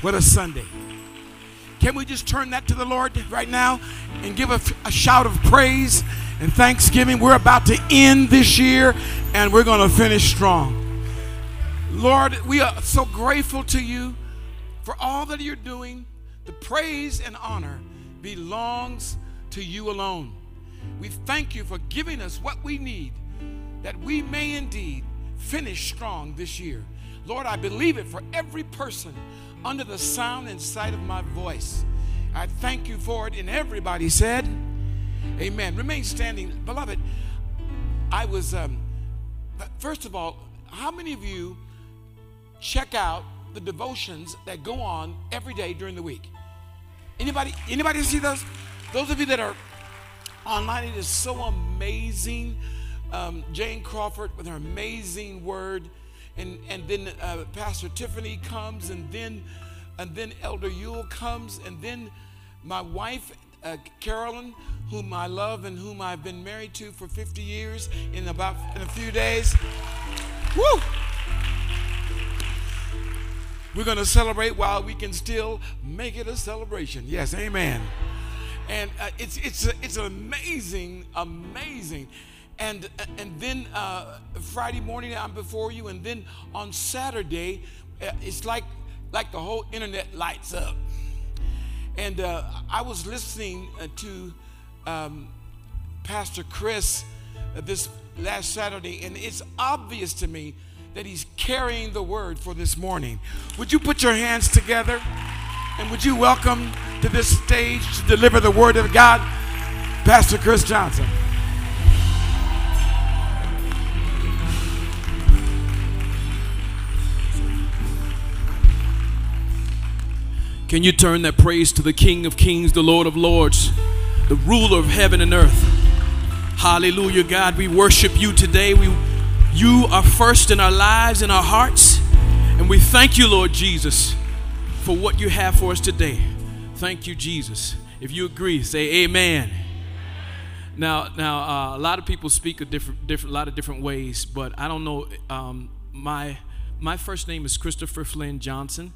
What a Sunday. Can we just turn that to the Lord right now and give a, a shout of praise and thanksgiving? We're about to end this year and we're going to finish strong. Lord, we are so grateful to you for all that you're doing. The praise and honor belongs to you alone. We thank you for giving us what we need that we may indeed finish strong this year. Lord, I believe it for every person under the sound and sight of my voice. I thank you for it. And everybody said, Amen. Remain standing. Beloved, I was, um, first of all, how many of you check out the devotions that go on every day during the week? Anybody, anybody see those? Those of you that are online, it is so amazing. Um, Jane Crawford with her amazing word and and then uh, Pastor Tiffany comes, and then and then Elder Yule comes, and then my wife uh, Carolyn, whom I love and whom I've been married to for 50 years, in about in a few days. Woo! We're going to celebrate while we can still make it a celebration. Yes, amen. And uh, it's it's a, it's an amazing, amazing and and then uh, Friday morning I'm before you, and then on Saturday uh, it's like like the whole internet lights up. And uh, I was listening uh, to um, Pastor Chris uh, this last Saturday, and it's obvious to me that he's carrying the word for this morning. Would you put your hands together? And would you welcome to this stage to deliver the word of God, Pastor Chris Johnson? Can you turn that praise to the King of Kings, the Lord of Lords, the ruler of heaven and earth? Hallelujah, God. We worship you today. We, you are first in our lives, in our hearts. And we thank you, Lord Jesus, for what you have for us today. Thank you, Jesus. If you agree, say amen. Now, now, uh, a lot of people speak a different, different, lot of different ways, but I don't know. Um, my, my first name is Christopher Flynn Johnson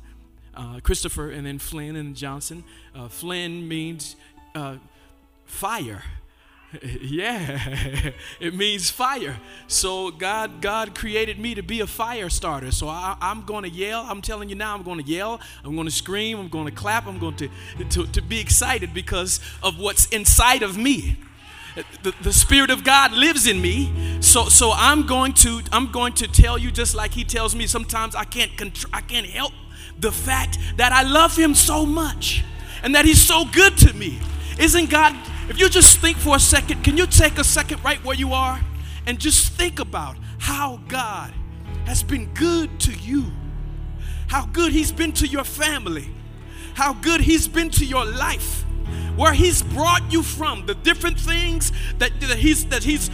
uh, Christopher and then Flynn and Johnson. Uh, Flynn means uh, fire. yeah, it means fire. So God, God created me to be a fire starter. So I, am going to yell. I'm telling you now, I'm going to yell. I'm going to scream. I'm going to clap. I'm going to, to, to be excited because of what's inside of me. The, the spirit of god lives in me so so i'm going to i'm going to tell you just like he tells me sometimes i can't contr- i can't help the fact that I love him so much and that he's so good to me. Isn't God, if you just think for a second, can you take a second right where you are and just think about how God has been good to you, how good he's been to your family, how good he's been to your life, where he's brought you from, the different things that, that he's that he's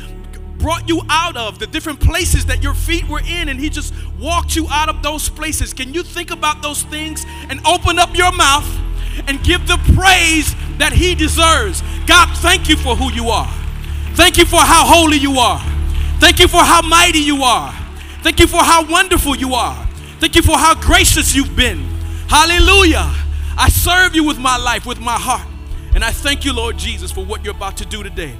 brought you out of, the different places that your feet were in, and He just walked you out of those places. Can you think about those things and open up your mouth and give the praise that He deserves? God, thank you for who you are. Thank you for how holy you are. Thank you for how mighty you are. Thank you for how wonderful you are. Thank you for how gracious you've been. Hallelujah. I serve you with my life, with my heart. And I thank you, Lord Jesus, for what you're about to do today.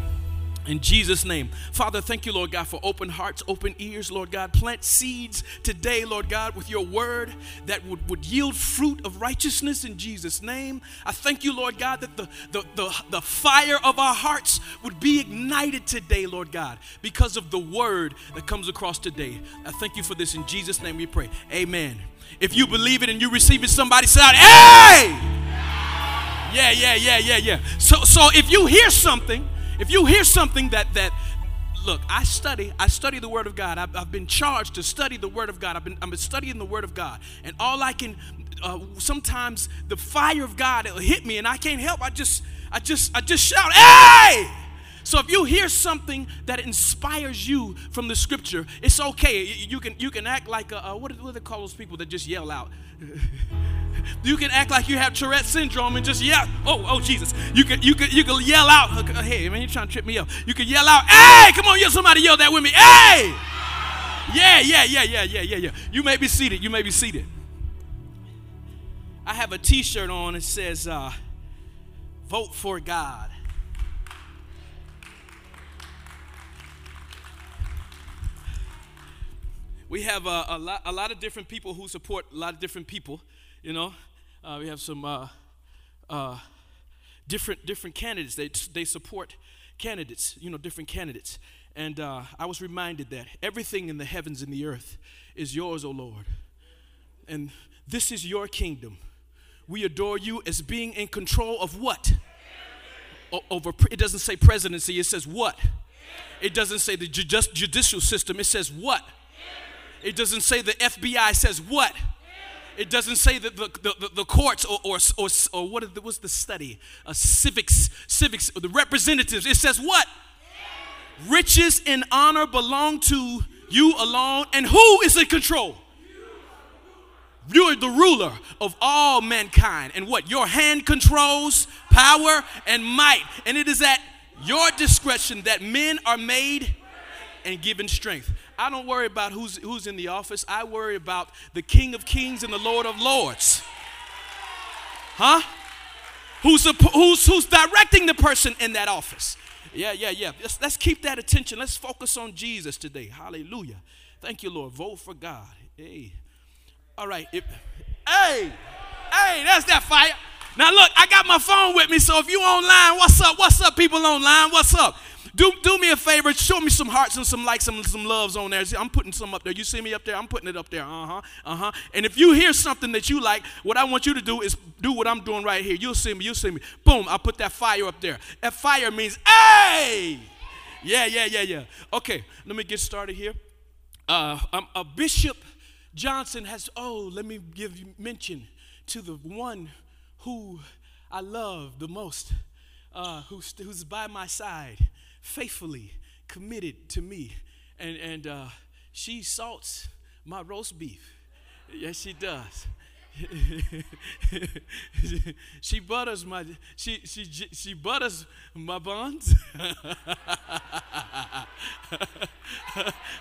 In Jesus' name. Father, thank you, Lord God, for open hearts, open ears, Lord God. Plant seeds today, Lord God, with your word that would, would yield fruit of righteousness in Jesus' name. I thank you, Lord God, that the, the, the, the fire of our hearts would be ignited today, Lord God, because of the word that comes across today. I thank you for this. In Jesus' name we pray. Amen. If you believe it and you receive it, somebody say out, hey! Yeah, yeah, yeah, yeah, yeah. So, so if you hear something, if you hear something that that look, I study, I study the Word of God. I've, I've been charged to study the Word of God. I've been, I've been studying the Word of God, and all I can, uh, sometimes the fire of God it'll hit me, and I can't help. I just, I just, I just shout, "Hey!" So if you hear something that inspires you from the Scripture, it's okay. You can, you can act like a, uh, what, do, they call those people that just yell out? You can act like you have Tourette syndrome and just yell. Oh, oh, Jesus. You can, you can, you can yell out. Hey, man, you're trying to trip me up. You can yell out. Hey, come on, yell. Somebody yell that with me. Hey. Yeah, yeah, yeah, yeah, yeah, yeah, yeah. You may be seated. You may be seated. I have a t shirt on that says, uh, Vote for God. We have a, a, lot, a lot of different people who support a lot of different people, you know. Uh, we have some uh, uh, different different candidates. They, they support candidates, you know, different candidates. And uh, I was reminded that everything in the heavens and the earth is yours, O Lord. And this is your kingdom. We adore you as being in control of what? O- over it doesn't say presidency, it says what? It doesn't say the ju- just judicial system, it says what? It doesn't say the FBI says what? It doesn't say that the, the, the, courts or, or, or, or what the, what's the study? Uh, civics, civics, the representatives. It says what? Riches and honor belong to you alone. And who is in control? You are the ruler of all mankind. And what? Your hand controls power and might. And it is at your discretion that men are made and given strength. I don't worry about who's, who's in the office. I worry about the King of Kings and the Lord of Lords. Huh? Who's, a, who's, who's directing the person in that office? Yeah, yeah, yeah. Let's, let's keep that attention. Let's focus on Jesus today. Hallelujah. Thank you, Lord. Vote for God. Hey. All right. It, hey, hey, that's that fire. Now look, I got my phone with me, so if you online, what's up? What's up, people online? What's up? Do, do me a favor, show me some hearts and some likes, and some loves on there. I'm putting some up there. You see me up there? I'm putting it up there. Uh huh. Uh huh. And if you hear something that you like, what I want you to do is do what I'm doing right here. You'll see me. You'll see me. Boom. I put that fire up there. That fire means, hey! Yeah, yeah, yeah, yeah. Okay, let me get started here. Uh, um, a Bishop Johnson has, oh, let me give you mention to the one who I love the most, uh, who's, who's by my side faithfully committed to me. And, and uh, she salts my roast beef. Yes, she does. she butters my she she she butters my buns.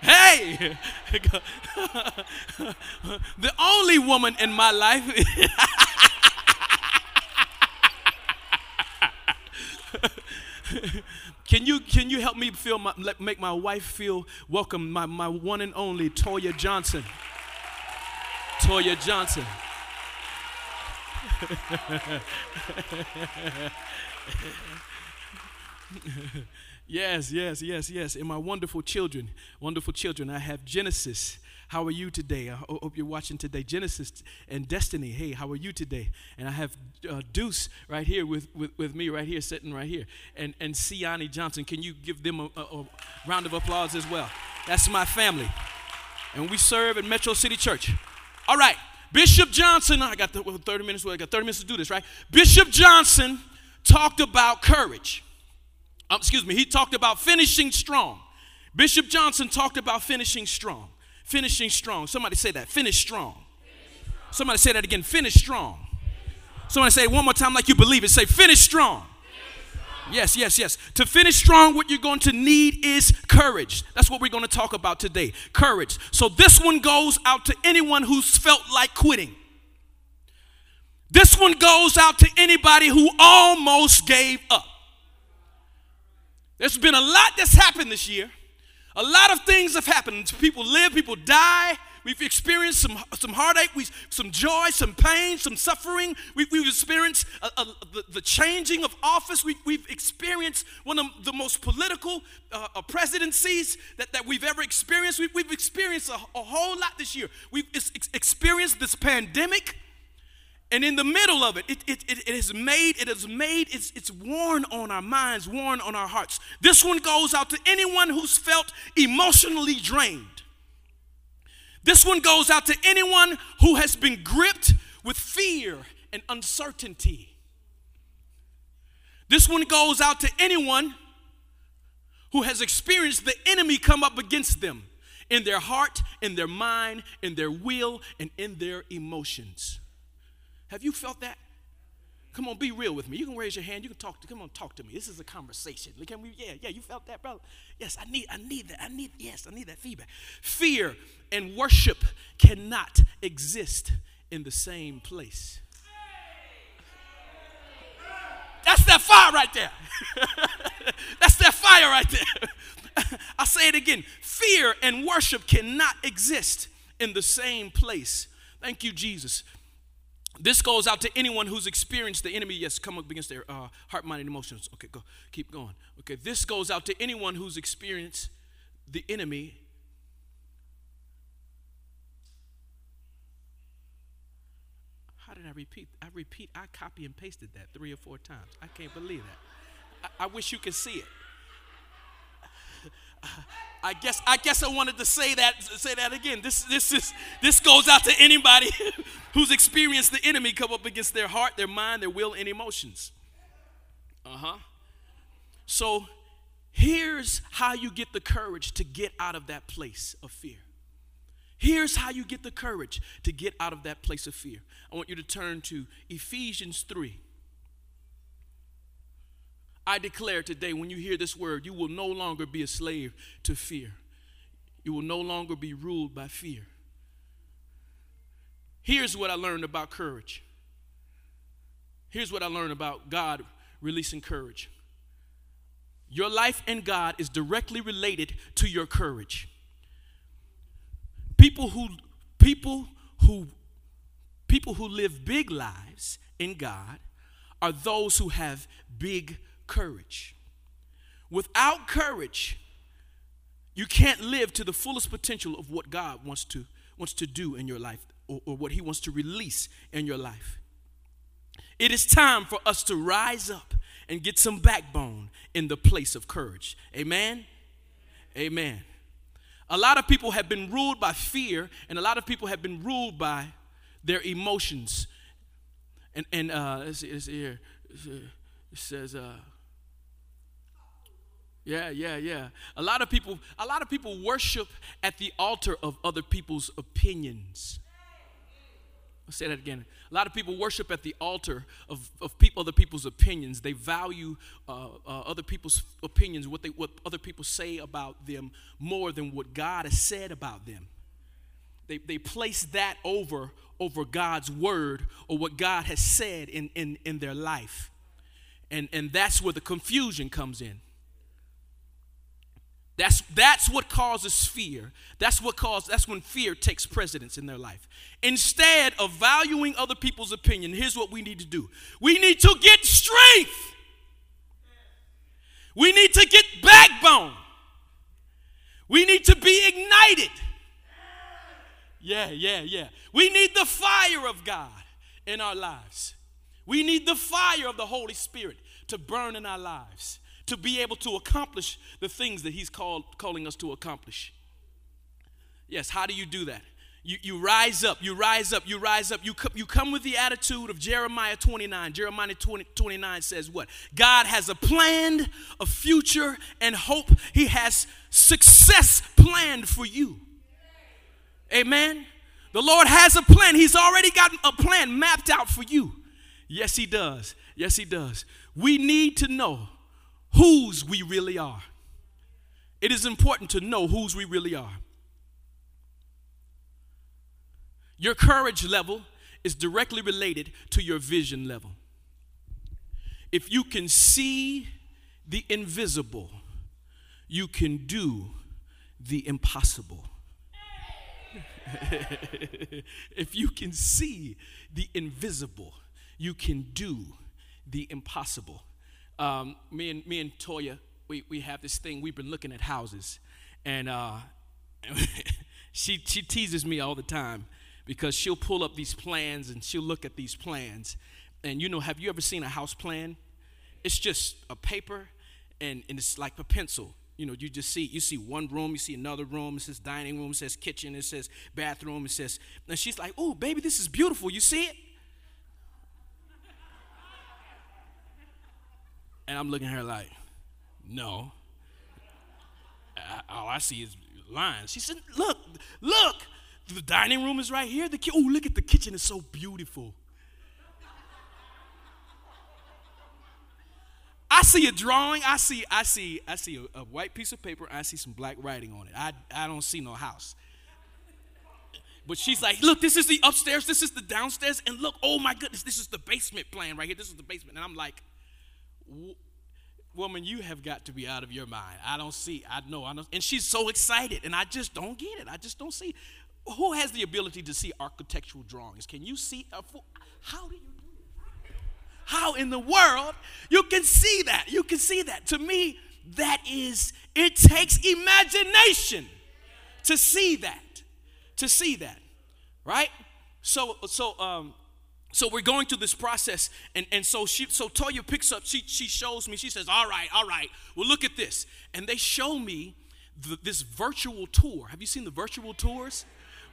hey, the only woman in my life. Can you, can you help me feel my, make my wife feel welcome? My, my one and only Toya Johnson. Toya Johnson. yes, yes, yes, yes. And my wonderful children, wonderful children. I have Genesis. How are you today? I hope you're watching today. Genesis and Destiny. Hey, how are you today? And I have uh, Deuce right here with, with, with me, right here, sitting right here. And, and Siani Johnson. Can you give them a, a, a round of applause as well? That's my family. And we serve at Metro City Church. All right. Bishop Johnson, I got 30 minutes, I got 30 minutes to do this, right? Bishop Johnson talked about courage. Um, excuse me, he talked about finishing strong. Bishop Johnson talked about finishing strong. Finishing strong. Somebody say that. Finish strong. Somebody say that again. Finish strong. Somebody say it one more time like you believe it. Say, finish strong. Yes, yes, yes. To finish strong, what you're going to need is courage. That's what we're going to talk about today. Courage. So this one goes out to anyone who's felt like quitting. This one goes out to anybody who almost gave up. There's been a lot that's happened this year. A lot of things have happened. People live, people die. We've experienced some, some heartache, we, some joy, some pain, some suffering. We, have experienced a, a, the, the, changing of office. We, have experienced one of the most political uh, uh, presidencies that, that we've ever experienced. We, have experienced a, a, whole lot this year. We've ex- experienced this pandemic. And in the middle of it, it, it, it, it has made, it has made, it's, it's worn on our minds, worn on our hearts. This one goes out to anyone who's felt emotionally drained. This one goes out to anyone who has been gripped with fear and uncertainty. This one goes out to anyone who has experienced the enemy come up against them in their heart, in their mind, in their will, and in their emotions. Have you felt that? Come on, be real with me. You can raise your hand. You can talk to. Come on, talk to me. This is a conversation. Can we? Yeah, yeah. You felt that, brother? Yes, I need. I need that. I need. Yes, I need that feedback. Fear and worship cannot exist in the same place. That's that fire right there. That's that fire right there. I say it again fear and worship cannot exist in the same place. Thank you, Jesus. This goes out to anyone who's experienced the enemy. Yes, come up against their uh, heart, mind, and emotions. Okay, go. Keep going. Okay, this goes out to anyone who's experienced the enemy. How did I repeat? I repeat, I copy and pasted that three or four times. I can't believe that. I, I wish you could see it. I guess I guess I wanted to say that say that again. This this is this goes out to anybody who's experienced the enemy come up against their heart, their mind, their will, and emotions. Uh-huh. So here's how you get the courage to get out of that place of fear. Here's how you get the courage to get out of that place of fear. I want you to turn to Ephesians 3. I declare today, when you hear this word, you will no longer be a slave to fear. You will no longer be ruled by fear. Here's what I learned about courage. Here's what I learned about God releasing courage. Your life in God is directly related to your courage. People who people who people who live big lives in God are those who have big courage. Without courage, you can't live to the fullest potential of what God wants to, wants to do in your life or, or what He wants to release in your life. It is time for us to rise up and get some backbone in the place of courage. Amen? Amen. A lot of people have been ruled by fear, and a lot of people have been ruled by their emotions. And, and uh, let's see, let's see here. It says, uh, yeah, yeah, yeah. A lot of people, a lot of people worship at the altar of other people's opinions. I'll say that again. A lot of people worship at the altar of, of people, other people's opinions. They value uh, uh, other people's opinions, what, they, what other people say about them, more than what God has said about them. They, they place that over, over God's word or what God has said in, in, in their life. And, and that's where the confusion comes in. That's, that's what causes fear. That's what causes, that's when fear takes precedence in their life. Instead of valuing other people's opinion, here's what we need to do. We need to get strength. We need to get backbone. We need to be ignited. Yeah, yeah, yeah. We need the fire of God in our lives. We need the fire of the Holy Spirit to burn in our lives to be able to accomplish the things that He's called, calling us to accomplish. Yes, how do you do that? You, you rise up, you rise up, you rise up. You, come, you come with the attitude of Jeremiah 29. Jeremiah 20, 29 says what? God has a plan, a future, and hope. He has success planned for you. Amen. The Lord has a plan. He's already got a plan mapped out for you. Yes, He does. Yes, He does. We need to know whose we really are. It is important to know whose we really are. Your courage level is directly related to your vision level. If you can see the invisible, you can do the impossible. if you can see the invisible, you can do the impossible um, me and me and Toya, we, we have this thing. We've been looking at houses, and uh, she she teases me all the time because she'll pull up these plans and she'll look at these plans, and you know, have you ever seen a house plan? It's just a paper, and, and it's like a pencil. You know, you just see you see one room, you see another room. It says dining room, it says kitchen, it says bathroom, it says. And she's like, "Oh, baby, this is beautiful. You see it?" And I'm looking at her like, no. Uh, all I see is lines. She said, look, look, the dining room is right here. The ki- oh, look at the kitchen, it's so beautiful. I see a drawing. I see, I see, I see a, a, white piece of paper. I see some black writing on it. I, I don't see no house. But she's like, look, this is the upstairs, this is the downstairs, and look, oh my goodness, this is the basement plan right here. This is the basement. And I'm like, woman, you have got to be out of your mind. I don't see, I know, I know. And she's so excited, and I just don't get it. I just don't see. Who has the ability to see architectural drawings? Can you see? A, how do you do it? How in the world you can see that? You can see that. To me, that is, it takes imagination to see that. To see that, right? So, so, um, so we're going through this process, and, and so she so Toya picks up, she she shows me, she says, All right, all right, well, look at this. And they show me the, this virtual tour. Have you seen the virtual tours?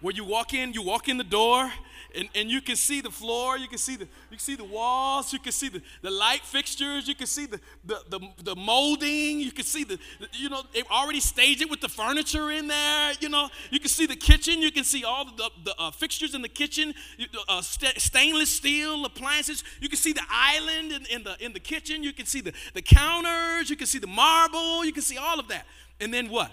Where you walk in, you walk in the door, and, and you can see the floor, you can see the you can see the walls, you can see the, the light fixtures, you can see the, the, the, the molding, you can see the, you know, they've already staged it with the furniture in there, you know, you can see the kitchen, you can see all the, the uh, fixtures in the kitchen, uh, st- stainless steel appliances, you can see the island in, in, the, in the kitchen, you can see the, the counters, you can see the marble, you can see all of that. And then what?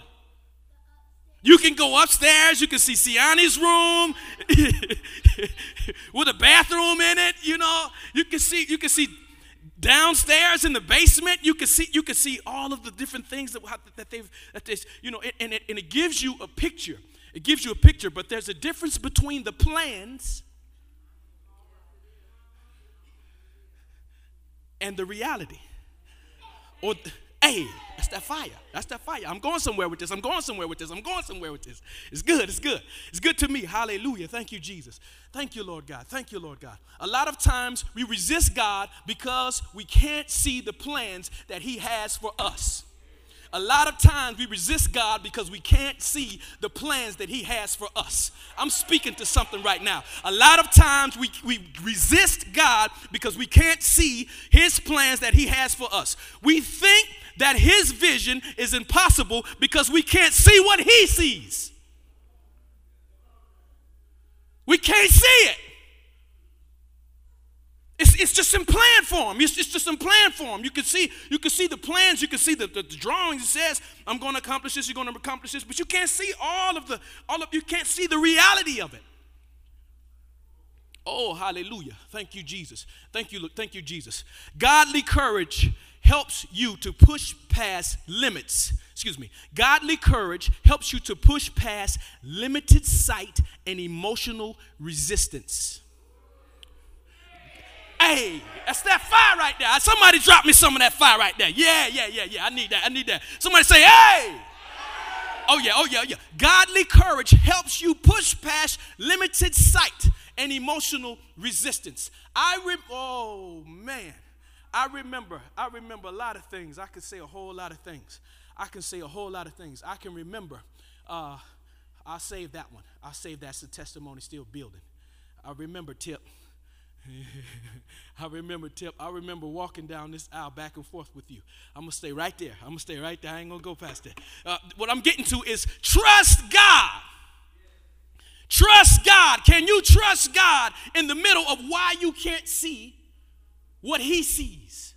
You can go upstairs, you can see Siani's room with a bathroom in it, you know. You can see you can see downstairs in the basement, you can see you can see all of the different things that, that they've that they, you know, and it, and it gives you a picture. It gives you a picture, but there's a difference between the plans and the reality. Or Hey, that fire. That's that fire. I'm going somewhere with this. I'm going somewhere with this. I'm going somewhere with this. It's good. It's good. It's good to me. Hallelujah. Thank you, Jesus. Thank you, Lord God. Thank you, Lord God. A lot of times we resist God because we can't see the plans that He has for us. A lot of times we resist God because we can't see the plans that He has for us. I'm speaking to something right now. A lot of times we, we resist God because we can't see His plans that He has for us. We think that his vision is impossible because we can't see what he sees. We can't see it. It's, it's just in plan form. It's, it's just in plan form. You can see you can see the plans. You can see the, the, the drawings. It says, "I'm going to accomplish this. You're going to accomplish this," but you can't see all of the all of. You can't see the reality of it. Oh, hallelujah! Thank you, Jesus. Thank you, thank you, Jesus. Godly courage helps you to push past limits. Excuse me. Godly courage helps you to push past limited sight and emotional resistance. Hey, that's that fire right there. Somebody drop me some of that fire right there. Yeah, yeah, yeah, yeah. I need that. I need that. Somebody say, hey. Oh, yeah, oh, yeah, yeah. Godly courage helps you push past limited sight and emotional resistance. I, re- oh, man. I remember, I remember a lot of things. I can say a whole lot of things. I can say a whole lot of things. I can remember, uh, I'll save that one. I'll save that's the testimony still building. I remember Tip. I remember Tip. I remember walking down this aisle back and forth with you. I'm gonna stay right there. I'm gonna stay right there. I ain't gonna go past that. Uh, what I'm getting to is trust God. Trust God. Can you trust God in the middle of why you can't see what He sees?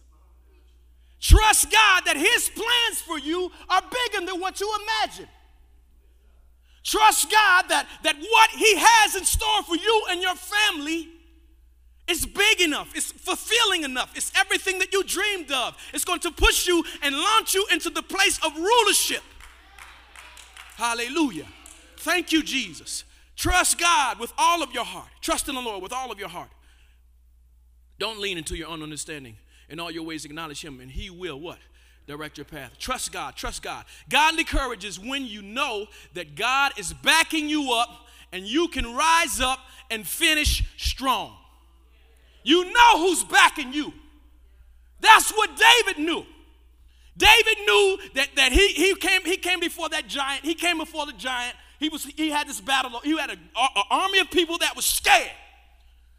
Trust God that His plans for you are bigger than what you imagine. Trust God that, that what He has in store for you and your family is big enough, it's fulfilling enough, it's everything that you dreamed of. It's going to push you and launch you into the place of rulership. Hallelujah. Thank you, Jesus. Trust God with all of your heart. Trust in the Lord with all of your heart. Don't lean into your own understanding. In all your ways, acknowledge Him, and He will what? Direct your path. Trust God. Trust God. Godly courage is when you know that God is backing you up and you can rise up and finish strong. You know who's backing you. That's what David knew. David knew that, that he, he, came, he came before that giant. He came before the giant. He, was, he had this battle. He had an army of people that was scared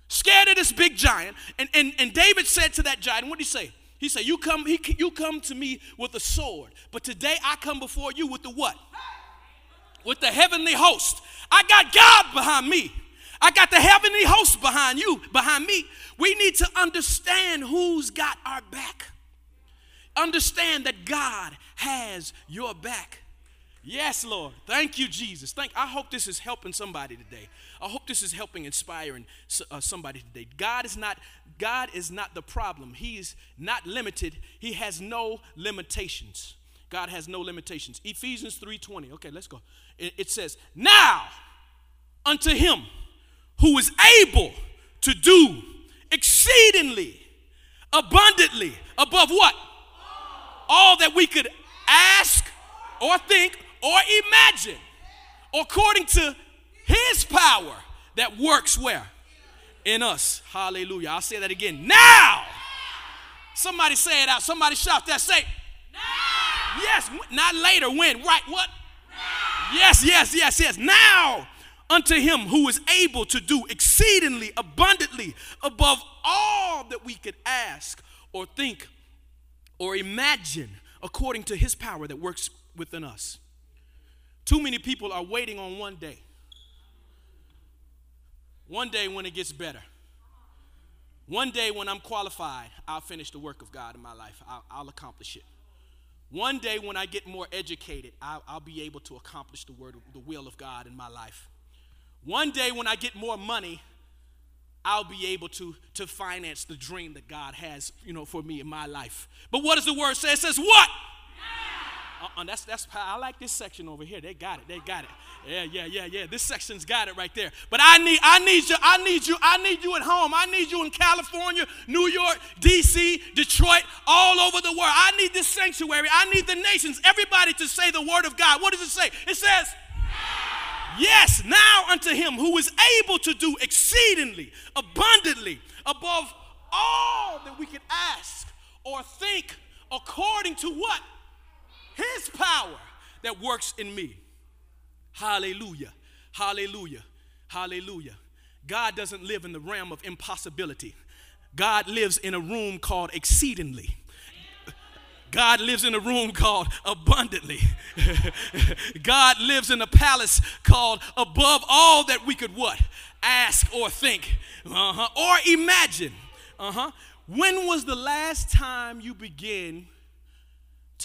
scared of this big giant. And, and, and David said to that giant, what did he say? He said, you come, he, you come to me with a sword, but today I come before you with the what? With the heavenly host. I got God behind me. I got the heavenly host behind you, behind me. We need to understand who's got our back. Understand that God has your back. Yes, Lord. Thank you, Jesus. Thank. I hope this is helping somebody today. I hope this is helping inspiring uh, somebody today. God is not God is not the problem. He is not limited. He has no limitations. God has no limitations. Ephesians 3:20. Okay, let's go. It, it says, "Now unto him who is able to do exceedingly abundantly above what? All that we could ask or think or imagine according to his power that works where? In us. Hallelujah. I'll say that again. Now. Somebody say it out. Somebody shout that. Say, now. Yes, not later. When? Right. What? Now. Yes, yes, yes, yes. Now unto him who is able to do exceedingly abundantly above all that we could ask or think or imagine according to his power that works within us. Too many people are waiting on one day. One day when it gets better. One day when I'm qualified, I'll finish the work of God in my life. I'll, I'll accomplish it. One day when I get more educated, I'll, I'll be able to accomplish the word, the will of God in my life. One day when I get more money, I'll be able to, to finance the dream that God has, you know, for me in my life. But what does the word say? It says what? Uh-uh, that's that's I like this section over here. They got it. They got it. Yeah, yeah, yeah, yeah. This section's got it right there. But I need I need you I need you I need you at home. I need you in California, New York, DC, Detroit, all over the world. I need this sanctuary. I need the nations, everybody to say the word of God. What does it say? It says Yes, now unto him who is able to do exceedingly abundantly above all that we can ask or think according to what his power that works in me. Hallelujah. Hallelujah. Hallelujah. God doesn't live in the realm of impossibility. God lives in a room called exceedingly. God lives in a room called abundantly. God lives in a palace called above all that we could what? Ask or think uh-huh. or imagine. Uh-huh. When was the last time you began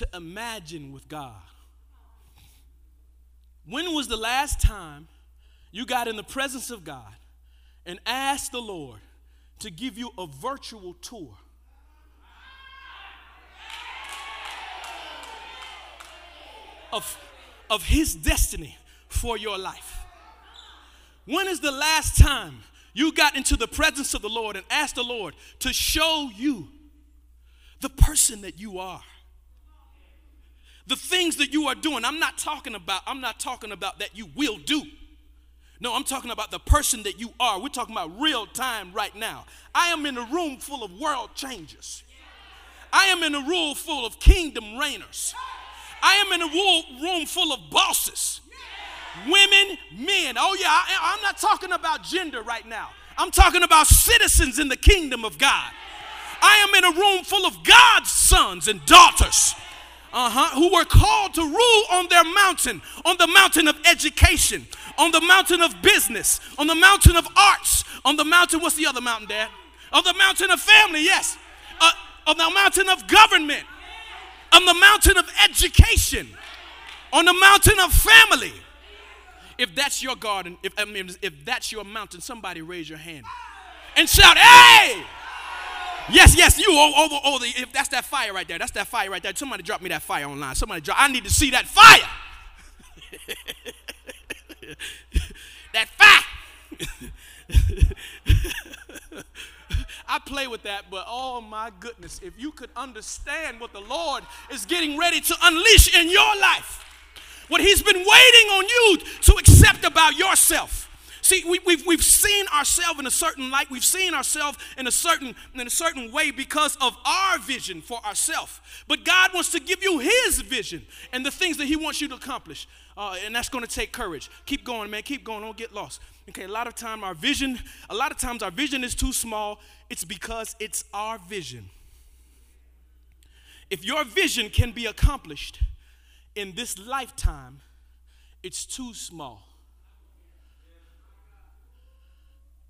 to imagine with God. When was the last time you got in the presence of God and asked the Lord to give you a virtual tour? Of, of His destiny for your life. When is the last time you got into the presence of the Lord and asked the Lord to show you the person that you are? The things that you are doing i'm not talking about i'm not talking about that you will do. No i'm talking about the person that you are. We're talking about real time right now. I am in a room full of world changers. I am in a room full of kingdom reigners. I am in a room full of bosses. Women men. Oh yeah I, i'm not talking about gender right now. I'm talking about citizens in the kingdom of god. I am in a room full of god's sons and daughters uh-huh, who were called to rule on their mountain, on the mountain of education, on the mountain of business, on the mountain of arts, on the mountain, what's the other mountain, Dad? On the mountain of family, yes. Uh, on the mountain of government, on the mountain of education, on the mountain of family. If that's your garden, if, I mean, if that's your mountain, somebody raise your hand and shout, hey! Yes, yes, you over, over. If that's that fire right there, that's that fire right there. Somebody drop me that fire online. Somebody drop. I need to see that fire. that fire. I play with that, but oh my goodness, if you could understand what the Lord is getting ready to unleash in your life, what He's been waiting on you to accept about yourself. See, we, we've, we've seen ourselves in a certain light. We've seen ourselves in a certain in a certain way because of our vision for ourselves. But God wants to give you His vision and the things that He wants you to accomplish. Uh, and that's going to take courage. Keep going, man. Keep going. Don't get lost. Okay. A lot of time our vision. A lot of times our vision is too small. It's because it's our vision. If your vision can be accomplished in this lifetime, it's too small.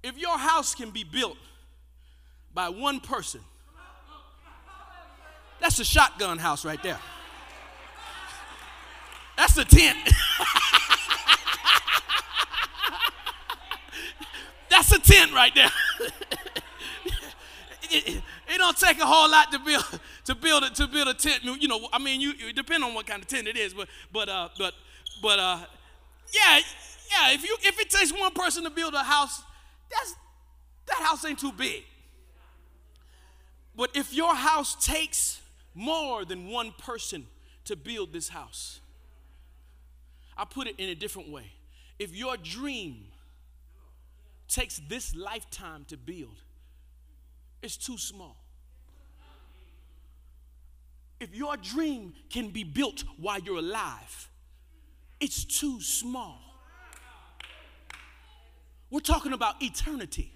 If your house can be built by one person, that's a shotgun house right there. That's a tent. that's a tent right there. it, it, it don't take a whole lot to build to build it to build a tent. You know, I mean, you depend on what kind of tent it is, but but uh, but but uh, yeah, yeah. If you if it takes one person to build a house, that's that house ain't too big. But if your house takes more than one person to build this house, I put it in a different way. If your dream takes this lifetime to build, it's too small. If your dream can be built while you're alive, it's too small. We're talking about eternity.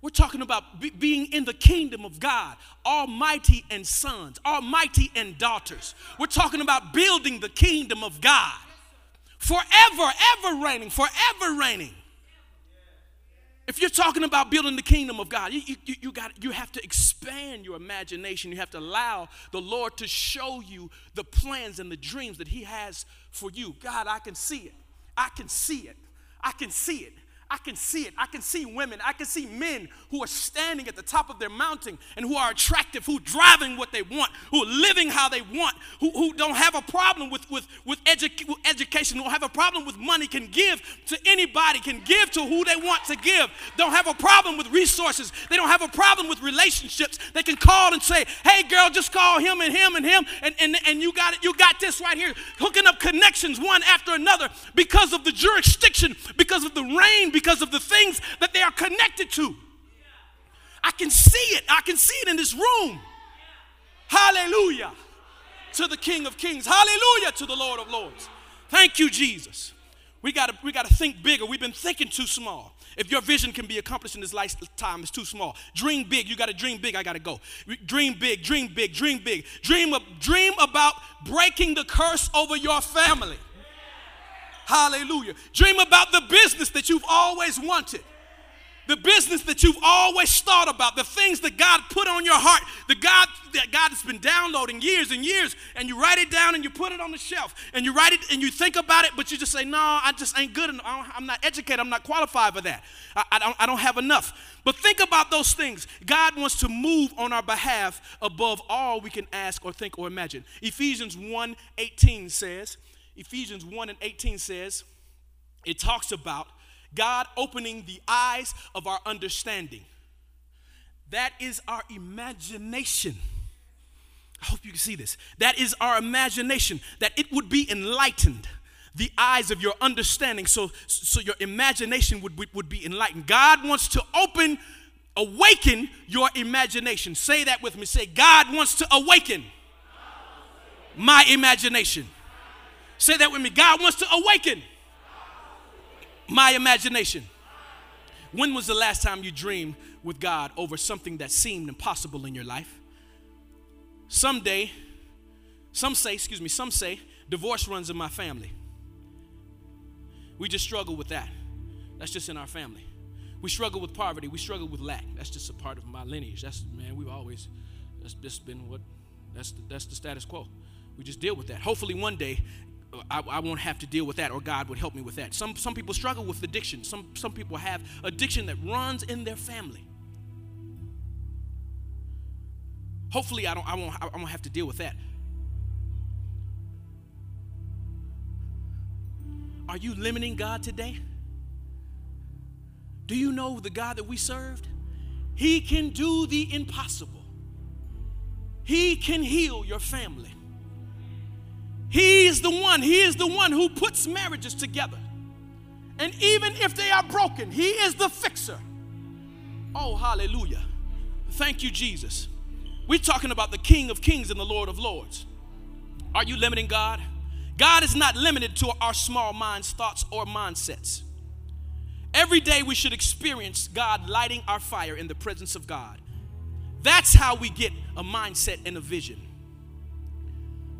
We're talking about be- being in the kingdom of God, almighty and sons, almighty and daughters. We're talking about building the kingdom of God forever, ever reigning, forever reigning. If you're talking about building the kingdom of God, you, you, you, got, you have to expand your imagination. You have to allow the Lord to show you the plans and the dreams that He has for you. God, I can see it. I can see it. I can see it. I can see it. I can see women. I can see men who are standing at the top of their mountain and who are attractive, who are driving what they want, who are living how they want, who, who don't have a problem with, with, with, edu- education, don't have a problem with money, can give to anybody, can give to who they want to give, don't have a problem with resources, they don't have a problem with relationships. They can call and say, hey girl, just call him and him and him, and, and, and you got it, you got this right here, hooking up connections one after another because of the jurisdiction, because of the reign, because of the things that they are connected to. I can see it. I can see it in this room. Hallelujah to the King of Kings. Hallelujah to the Lord of Lords. Thank you, Jesus. We got to we got to think bigger. We've been thinking too small. If your vision can be accomplished in this lifetime, it's too small. Dream big. You got to dream big. I got to go. Dream big. Dream big. Dream big. Dream dream about breaking the curse over your family. Hallelujah. Dream about the business that you've always wanted. The business that you've always thought about, the things that God put on your heart, the God that God has been downloading years and years, and you write it down and you put it on the shelf, and you write it and you think about it, but you just say, "No, I just ain't good enough. I'm not educated. I'm not qualified for that. I, I, don't, I don't have enough." But think about those things. God wants to move on our behalf above all we can ask or think or imagine. Ephesians 1 18 says, Ephesians 1 and 18 says, it talks about God opening the eyes of our understanding. That is our imagination. I hope you can see this. That is our imagination, that it would be enlightened, the eyes of your understanding, so, so your imagination would, would, would be enlightened. God wants to open, awaken your imagination. Say that with me. Say, God wants to awaken my imagination. Say that with me. God wants to awaken my imagination. When was the last time you dreamed with God over something that seemed impossible in your life? Someday, some say, excuse me, some say divorce runs in my family. We just struggle with that. That's just in our family. We struggle with poverty. We struggle with lack. That's just a part of my lineage. That's man, we've always that's just been what that's the, that's the status quo. We just deal with that. Hopefully one day I, I, won't have to deal with that, or God would help me with that. Some, some people struggle with addiction. Some, some people have addiction that runs in their family. Hopefully, I, don't, I, won't, I won't have to deal with that. Are you limiting God today? Do you know the God that we served? He can do the impossible, He can heal your family. He is the one, He is the one who puts marriages together. And even if they are broken, He is the fixer. Oh, hallelujah. Thank you, Jesus. We're talking about the King of Kings and the Lord of Lords. Are you limiting God? God is not limited to our small minds, thoughts, or mindsets. Every day we should experience God lighting our fire in the presence of God. That's how we get a mindset and a vision.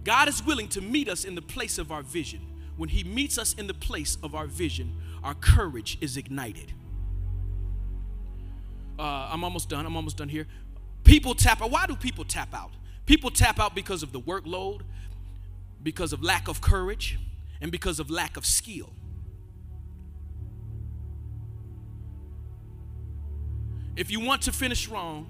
God is willing to meet us in the place of our vision. When He meets us in the place of our vision, our courage is ignited. Uh, I'm almost done. I'm almost done here. People tap out. Why do people tap out? People tap out because of the workload, because of lack of courage, and because of lack of skill. If you want to finish strong,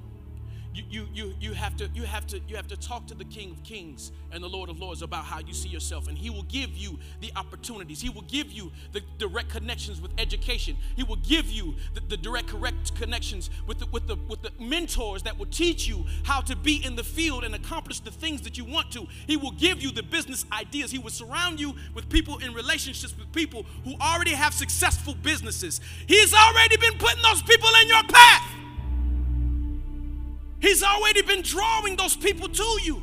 you, you, you, have to, you, have to, you have to talk to the King of Kings and the Lord of Lords about how you see yourself, and He will give you the opportunities. He will give you the direct connections with education. He will give you the, the direct correct connections with the, with, the, with the mentors that will teach you how to be in the field and accomplish the things that you want to. He will give you the business ideas. He will surround you with people in relationships with people who already have successful businesses. He's already been putting those people in your path. He's already been drawing those people to you.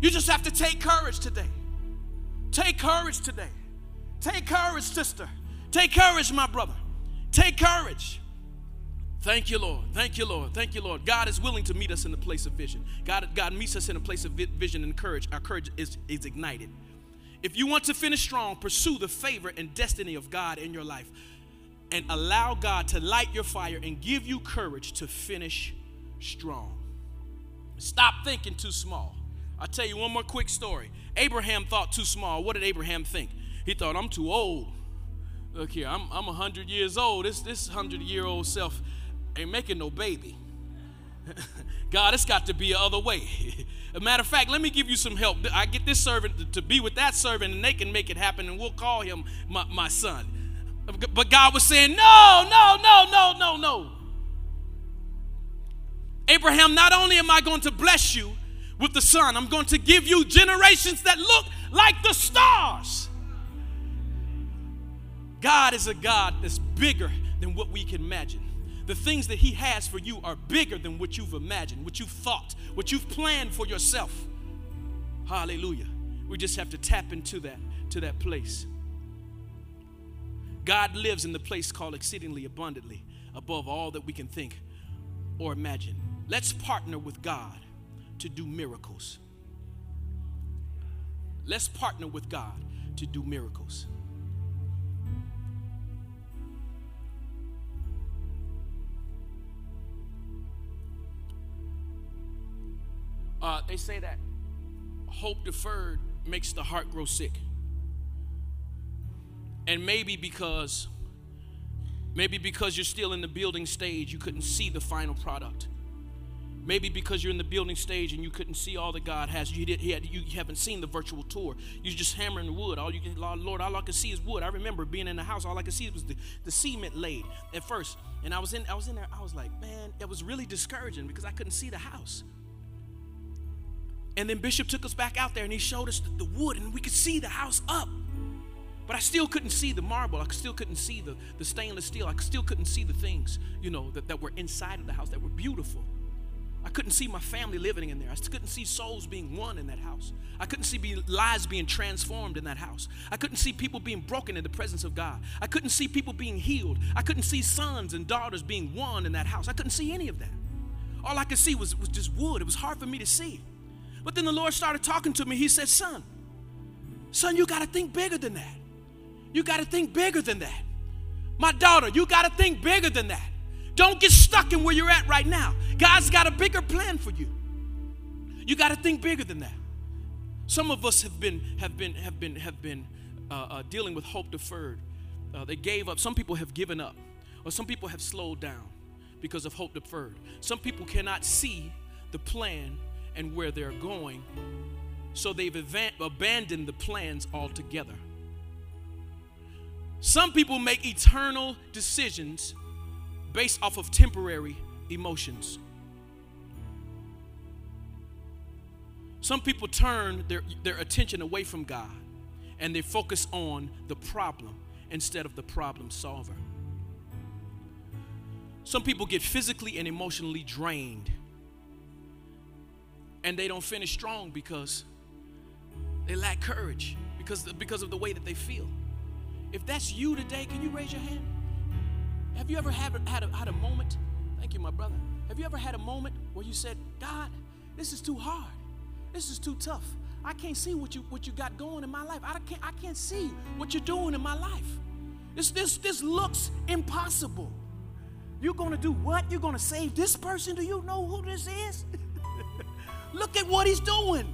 You just have to take courage today. Take courage today. Take courage, sister. Take courage, my brother. Take courage. Thank you, Lord. Thank you, Lord. Thank you, Lord. God is willing to meet us in the place of vision. God, God meets us in a place of vision and courage. Our courage is, is ignited. If you want to finish strong, pursue the favor and destiny of God in your life and allow God to light your fire and give you courage to finish strong. Stop thinking too small. I'll tell you one more quick story. Abraham thought too small. What did Abraham think? He thought, I'm too old. Look here, I'm, I'm 100 years old. This, this 100 year old self ain't making no baby. God, it's got to be a other way. a matter of fact, let me give you some help. I get this servant to, be with that servant and they can make it happen and we'll call him my, my son. But God was saying, no, no, no, no, no, no. Abraham, not only am I going to bless you with the son, I'm going to give you generations that look like the stars. God is a God that's bigger than what we can imagine. The things that He has for you are bigger than what you've imagined, what you've thought, what you've planned for yourself. Hallelujah. We just have to tap into that, to that place. God lives in the place called exceedingly abundantly, above all that we can think or imagine. Let's partner with God to do miracles. Let's partner with God to do miracles. Uh, they say that hope deferred makes the heart grow sick. And maybe because maybe because you're still in the building stage, you couldn't see the final product. Maybe because you're in the building stage and you couldn't see all that God has. You, did, had, you haven't seen the virtual tour. You're just hammering wood. All you can, Lord, all I can see is wood. I remember being in the house. All I could see was the, the cement laid at first. And I was in, I was in there. I was like, man, it was really discouraging because I couldn't see the house. And then Bishop took us back out there and he showed us the, the wood and we could see the house up. But I still couldn't see the marble. I still couldn't see the, the stainless steel. I still couldn't see the things, you know, that, that were inside of the house that were beautiful. I couldn't see my family living in there. I couldn't see souls being won in that house. I couldn't see be, lives being transformed in that house. I couldn't see people being broken in the presence of God. I couldn't see people being healed. I couldn't see sons and daughters being won in that house. I couldn't see any of that. All I could see was, was just wood. It was hard for me to see. But then the Lord started talking to me. He said, Son, son, you got to think bigger than that. You got to think bigger than that. My daughter, you got to think bigger than that. Don't get stuck in where you're at right now. God's got a bigger plan for you. You got to think bigger than that. Some of us have been have been have been have been uh, uh, dealing with hope deferred. Uh, they gave up. Some people have given up, or some people have slowed down because of hope deferred. Some people cannot see the plan and where they're going, so they've abandoned the plans altogether. Some people make eternal decisions based off of temporary emotions. Some people turn their, their attention away from God and they focus on the problem instead of the problem solver. Some people get physically and emotionally drained and they don't finish strong because they lack courage because, because of the way that they feel. If that's you today, can you raise your hand? Have you ever had, had, a, had a moment? Thank you, my brother. Have you ever had a moment where you said, God, this is too hard. This is too tough. I can't see what you what you got going in my life. I can't I can't see what you're doing in my life. This this this looks impossible. You're gonna do what? You're gonna save this person? Do you know who this is? Look at what he's doing.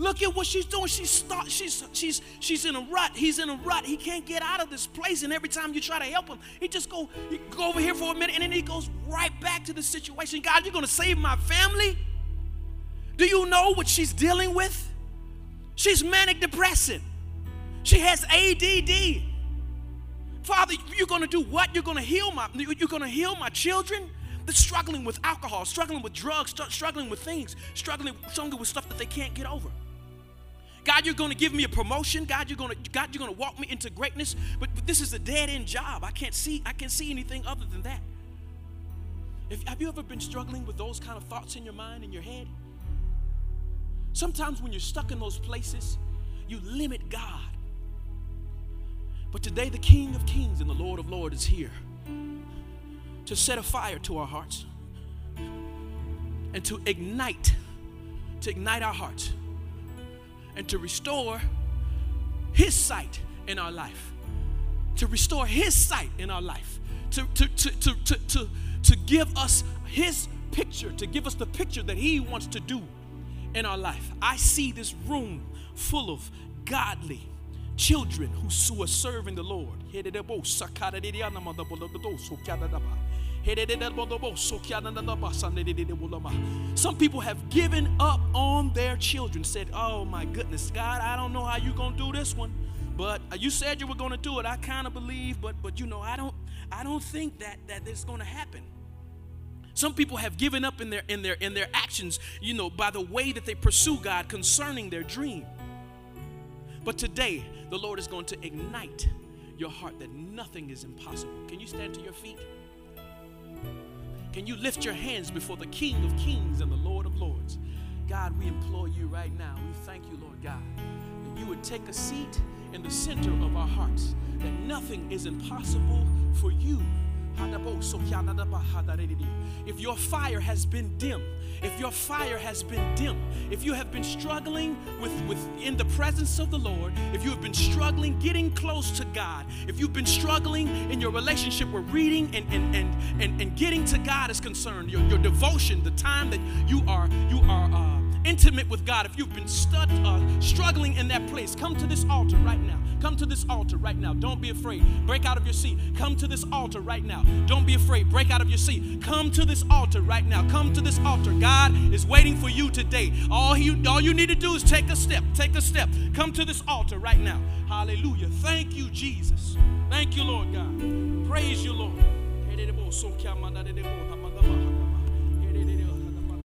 Look at what she's doing. She's start, she's she's she's in a rut. He's in a rut. He can't get out of this place. And every time you try to help him, he just go he go over here for a minute, and then he goes right back to the situation. God, you're gonna save my family? Do you know what she's dealing with? She's manic depressive. She has ADD. Father, you're gonna do what? You're gonna heal my you're gonna heal my children? They're struggling with alcohol, struggling with drugs, struggling with things, struggling, struggling with stuff that they can't get over. God, you're going to give me a promotion. God, you're going to God, you're going to walk me into greatness. But, but this is a dead end job. I can't see I can't see anything other than that. If, have you ever been struggling with those kind of thoughts in your mind in your head? Sometimes when you're stuck in those places, you limit God. But today, the King of Kings and the Lord of Lords is here to set a fire to our hearts and to ignite, to ignite our hearts and to restore His sight in our life. To restore His sight in our life. To, to, to, to, to, to, to give us His picture, to give us the picture that He wants to do in our life. I see this room full of godly children who, are serving the Lord. Some people have given up on their children, said, Oh my goodness, God, I don't know how you're gonna do this one. But uh, you said you were gonna do it. I kind of believe, but but you know, I don't I don't think that that it's gonna happen. Some people have given up in their in their in their actions, you know, by the way that they pursue God concerning their dream. But today, the Lord is going to ignite your heart that nothing is impossible. Can you stand to your feet? Can you lift your hands before the King of Kings and the Lord of Lords? God, we implore you right now. We thank you, Lord God, that you would take a seat in the center of our hearts, that nothing is impossible for you. If your fire has been dim, if your fire has been dim, if you have been struggling with, with in the presence of the Lord, if you have been struggling getting close to God, if you've been struggling in your relationship with reading and, and, and, and, and getting to God is concerned, your, your devotion, the time that you are you are uh, intimate with God, if you've been stud, uh, struggling in that place, come to this altar right now. Come to this altar right now. Don't be afraid. Break out of your seat. Come to this altar right now. Don't be afraid. Break out of your seat. Come to this altar right now. Come to this altar. God is waiting for you today. All you, all you need to do is take a step. Take a step. Come to this altar right now. Hallelujah. Thank you, Jesus. Thank you, Lord God. Praise you, Lord.